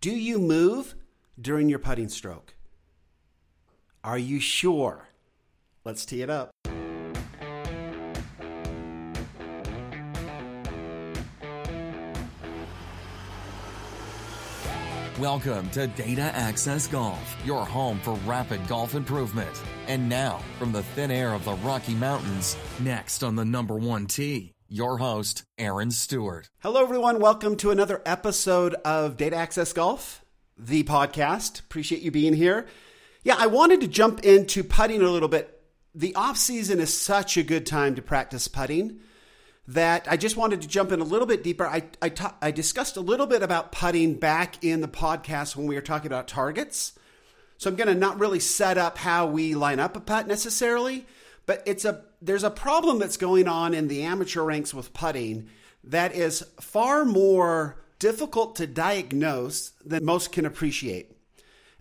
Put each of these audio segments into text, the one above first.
Do you move during your putting stroke? Are you sure? Let's tee it up. Welcome to Data Access Golf, your home for rapid golf improvement. And now, from the thin air of the Rocky Mountains, next on the number one tee, your host, Aaron Stewart. Hello, everyone. Welcome to another episode of Data Access Golf, the podcast. Appreciate you being here. Yeah, I wanted to jump into putting a little bit. The off season is such a good time to practice putting that I just wanted to jump in a little bit deeper. I, I, ta- I discussed a little bit about putting back in the podcast when we were talking about targets. So I'm going to not really set up how we line up a putt necessarily, but it's a there's a problem that's going on in the amateur ranks with putting that is far more difficult to diagnose than most can appreciate.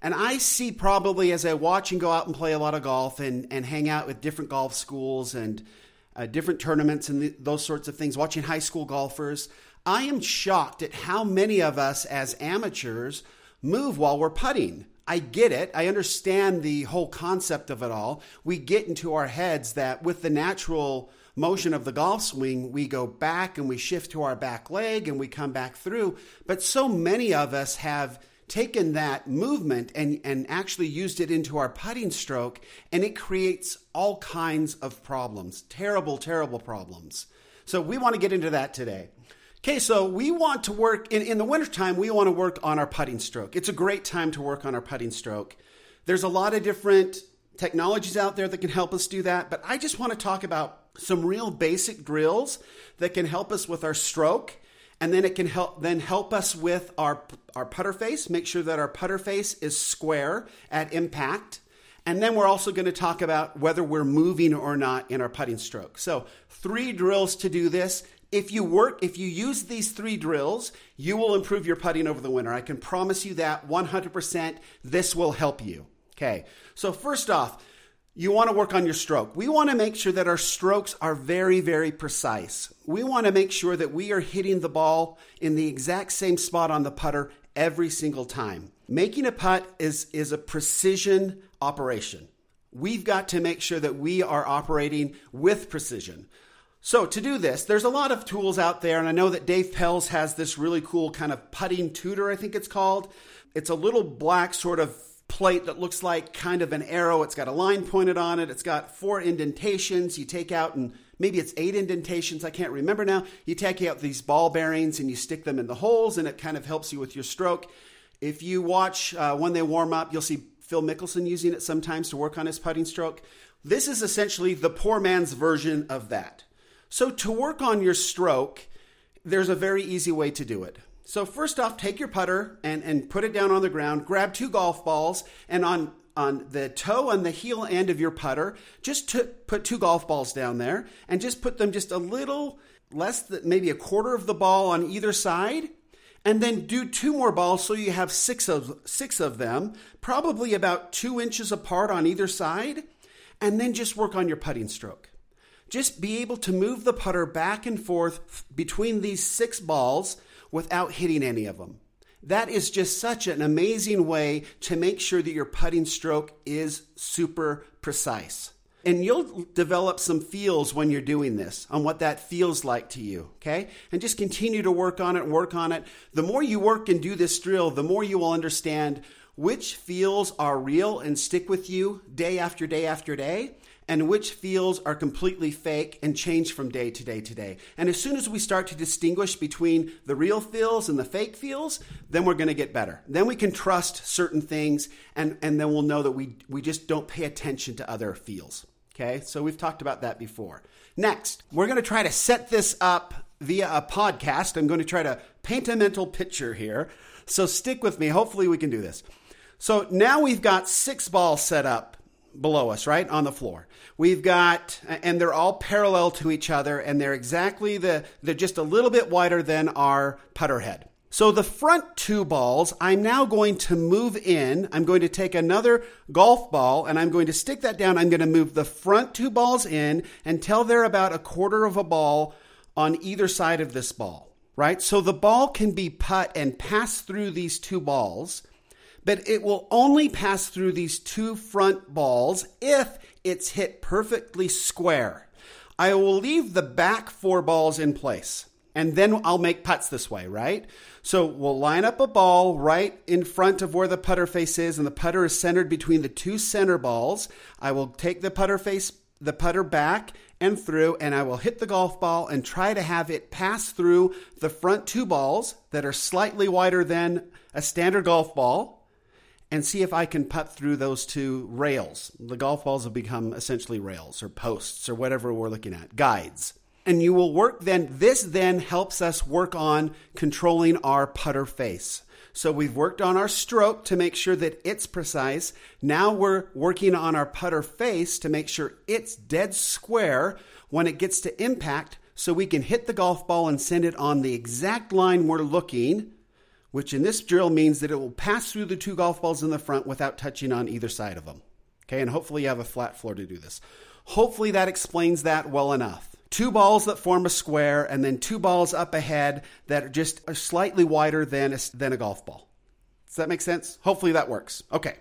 And I see probably as I watch and go out and play a lot of golf and, and hang out with different golf schools and uh, different tournaments and those sorts of things, watching high school golfers, I am shocked at how many of us as amateurs move while we're putting. I get it. I understand the whole concept of it all. We get into our heads that with the natural motion of the golf swing, we go back and we shift to our back leg and we come back through. But so many of us have taken that movement and, and actually used it into our putting stroke, and it creates all kinds of problems terrible, terrible problems. So, we want to get into that today. Okay, so we want to work in, in the wintertime, we want to work on our putting stroke. It's a great time to work on our putting stroke. There's a lot of different technologies out there that can help us do that, but I just want to talk about some real basic drills that can help us with our stroke and then it can help then help us with our our putter face make sure that our putter face is square at impact and then we're also going to talk about whether we're moving or not in our putting stroke so three drills to do this if you work if you use these three drills you will improve your putting over the winter i can promise you that 100% this will help you okay so first off you want to work on your stroke. We want to make sure that our strokes are very, very precise. We want to make sure that we are hitting the ball in the exact same spot on the putter every single time. Making a putt is, is a precision operation. We've got to make sure that we are operating with precision. So, to do this, there's a lot of tools out there, and I know that Dave Pelz has this really cool kind of putting tutor, I think it's called. It's a little black sort of plate that looks like kind of an arrow. It's got a line pointed on it. It's got four indentations. You take out and maybe it's eight indentations. I can't remember now. You take out these ball bearings and you stick them in the holes, and it kind of helps you with your stroke. If you watch uh, when they warm up, you'll see Phil Mickelson using it sometimes to work on his putting stroke. This is essentially the poor man's version of that. So, to work on your stroke, there's a very easy way to do it. So first off, take your putter and, and put it down on the ground. Grab two golf balls and on on the toe and the heel end of your putter, just to put two golf balls down there and just put them just a little less than maybe a quarter of the ball on either side. And then do two more balls so you have six of six of them, probably about two inches apart on either side. And then just work on your putting stroke. Just be able to move the putter back and forth between these six balls without hitting any of them. That is just such an amazing way to make sure that your putting stroke is super precise. And you'll develop some feels when you're doing this on what that feels like to you, okay? And just continue to work on it work on it. The more you work and do this drill, the more you will understand which feels are real and stick with you day after day after day, and which feels are completely fake and change from day to day to day. And as soon as we start to distinguish between the real feels and the fake feels, then we're going to get better. Then we can trust certain things and, and then we'll know that we, we just don't pay attention to other feels. Okay, so we've talked about that before. Next, we're going to try to set this up via a podcast. I'm going to try to paint a mental picture here. So stick with me. Hopefully, we can do this. So now we've got six balls set up below us, right? On the floor. We've got, and they're all parallel to each other, and they're exactly the, they're just a little bit wider than our putter head. So the front two balls, I'm now going to move in. I'm going to take another golf ball and I'm going to stick that down. I'm going to move the front two balls in until they're about a quarter of a ball on either side of this ball. right? So the ball can be put and pass through these two balls, but it will only pass through these two front balls if it's hit perfectly square. I will leave the back four balls in place and then I'll make putts this way, right? So we'll line up a ball right in front of where the putter face is, and the putter is centered between the two center balls. I will take the putter face, the putter back and through, and I will hit the golf ball and try to have it pass through the front two balls that are slightly wider than a standard golf ball and see if I can putt through those two rails. The golf balls have become essentially rails or posts or whatever we're looking at, guides. And you will work then, this then helps us work on controlling our putter face. So we've worked on our stroke to make sure that it's precise. Now we're working on our putter face to make sure it's dead square when it gets to impact so we can hit the golf ball and send it on the exact line we're looking, which in this drill means that it will pass through the two golf balls in the front without touching on either side of them. Okay, and hopefully you have a flat floor to do this. Hopefully that explains that well enough two balls that form a square, and then two balls up ahead that are just are slightly wider than a, than a golf ball. Does that make sense? Hopefully that works. Okay.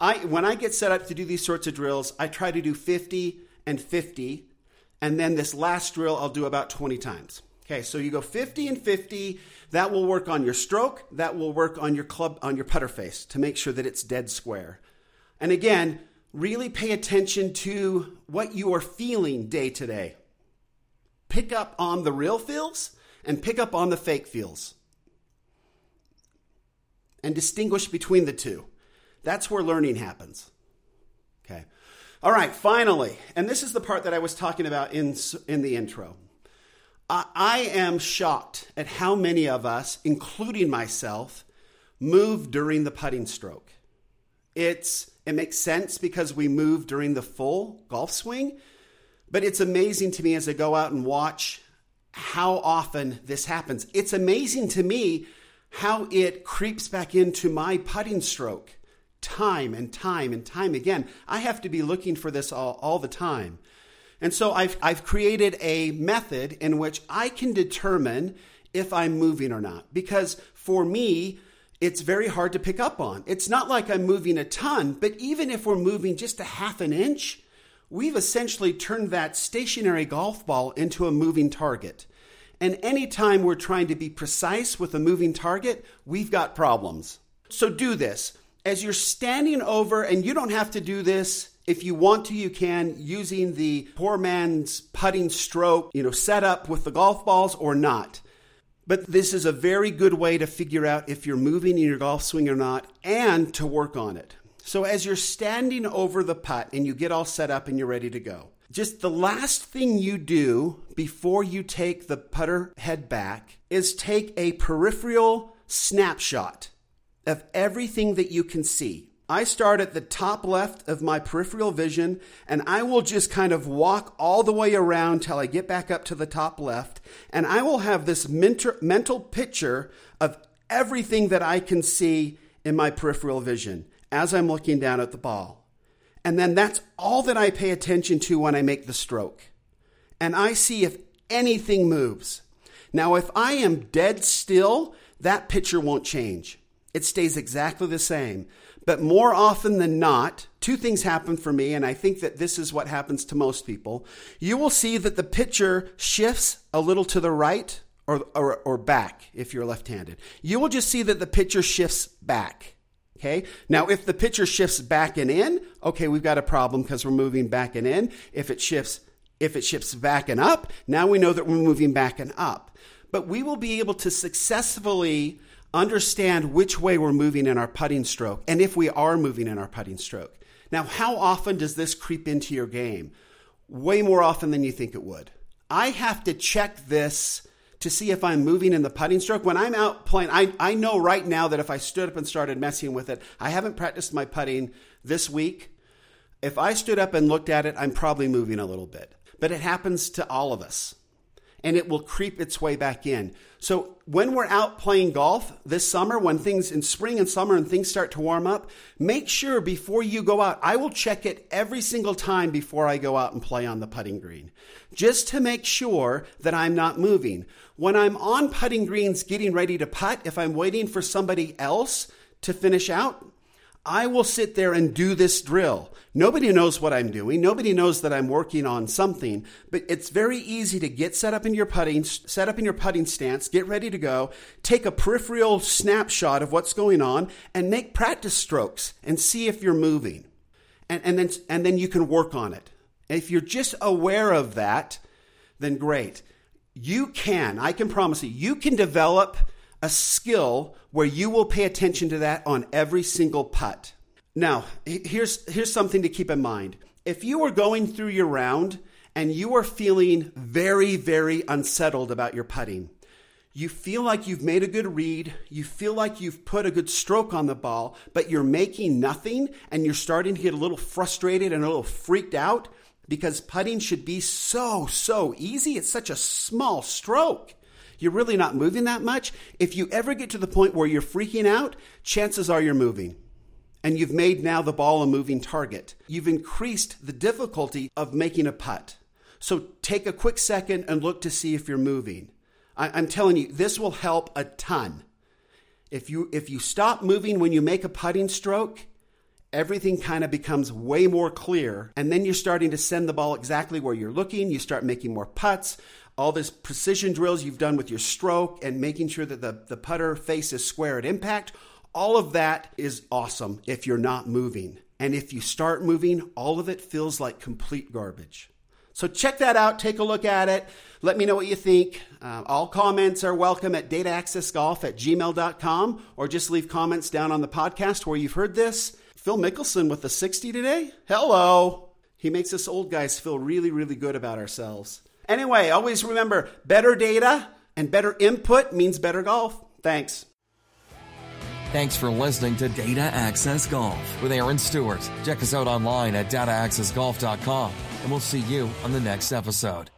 I when I get set up to do these sorts of drills, I try to do 50 and 50, and then this last drill I'll do about 20 times. Okay, so you go 50 and 50. That will work on your stroke. That will work on your club on your putter face to make sure that it's dead square. And again, really pay attention to what you are feeling day to day. Pick up on the real feels and pick up on the fake feels. And distinguish between the two. That's where learning happens. Okay. All right, finally, and this is the part that I was talking about in, in the intro. I, am shocked at how many of us, including myself, move during the putting stroke. It's it makes sense because we move during the full golf swing. But it's amazing to me as I go out and watch how often this happens. It's amazing to me how it creeps back into my putting stroke time and time and time again. I have to be looking for this all, all the time. And so I've, I've created a method in which I can determine if I'm moving or not. Because for me, it's very hard to pick up on. It's not like I'm moving a ton, but even if we're moving just a half an inch, we've essentially turned that stationary golf ball into a moving target. And anytime we're trying to be precise with a moving target, we've got problems. So do this. As you're standing over, and you don't have to do this if you want to, you can using the poor man's putting stroke, you know, set up with the golf balls or not. But this is a very good way to figure out if you're moving in your golf swing or not and to work on it. So as you're standing over the putt and you get all set up and you're ready to go, just the last thing you do before you take the putter head back is take a peripheral snapshot of everything that you can see. I start at the top left of my peripheral vision and I will just kind of walk all the way around till I get back up to the top left. And I will have this mental picture of everything that I can see in my peripheral vision as I'm looking down at the ball. And then that's all that I pay attention to when I make the stroke. And I see if anything moves. Now, if I am dead still, that picture won't change. It stays exactly the same. But more often than not, two things happen for me, and I think that this is what happens to most people. You will see that the picture shifts a little to the right or, or, or back if you're left handed. You will just see that the picture shifts back. Okay. Now, if the picture shifts back and in, okay, we've got a problem because we're moving back and in. If it shifts, if it shifts back and up, now we know that we're moving back and up. But we will be able to successfully understand which way we're moving in our putting stroke and if we are moving in our putting stroke. Now, how often does this creep into your game? Way more often than you think it would. I have to check this to see if I'm moving in the putting stroke. When I'm out playing, I, I know right now that if I stood up and started messing with it, I haven't practiced my putting this week. If I stood up and looked at it, I'm probably moving a little bit. But it happens to all of us. and it will creep its way back in. So when we're out playing golf this summer, when things in spring and summer and things start to warm up, make sure before you go out, I will check it every single time before I go out and play on the putting green, just to make sure that I'm not moving. When I'm on putting greens getting ready to putt, if I'm waiting for somebody else to finish out, I will sit there and do this drill. Nobody knows what I'm doing. Nobody knows that I'm working on something, but it's very easy to get set up in your putting, set up in your putting stance, get ready to go, take a peripheral snapshot of what's going on and make practice strokes and see if you're moving. And, and then, and then you can work on it. If you're just aware of that, then great. You can, I can promise you, you can develop a skill where you will pay attention to that on every single putt. Now, here's, here's something to keep in mind. If you are going through your round and you are feeling very, very unsettled about your putting, you feel like you've made a good read, you feel like you've put a good stroke on the ball, but you're making nothing and you're starting to get a little frustrated and a little freaked out because putting should be so, so easy. It's such a small stroke you're really not moving that much. If you ever get to the point where you're freaking out, chances are you're moving. And you've made now the ball a moving target. You've increased the difficulty of making a putt. So take a quick second and look to see if you're moving. I, am telling you, this will help a ton. If you if you stop moving when you make a putting stroke, everything kind of becomes way more clear. And then you're starting to send the ball exactly where you're looking. You start making more putts all this precision drills you've done with your stroke and making sure that the, the putter face is square at impact, all of that is awesome if you're not moving. And if you start moving, all of it feels like complete garbage. So check that out. Take a look at it. Let me know what you think. Uh, all comments are welcome at dataaccessgolf at gmail.com or just leave comments down on the podcast where you've heard this. Phil Mickelson with the 60 today? Hello. He makes us old guys feel really, really good about ourselves. Anyway, always remember better data and better input means better golf. Thanks. Thanks for listening to Data Access Golf with Aaron Stewart. Check us out online at dataaccessgolf.com, and we'll see you on the next episode.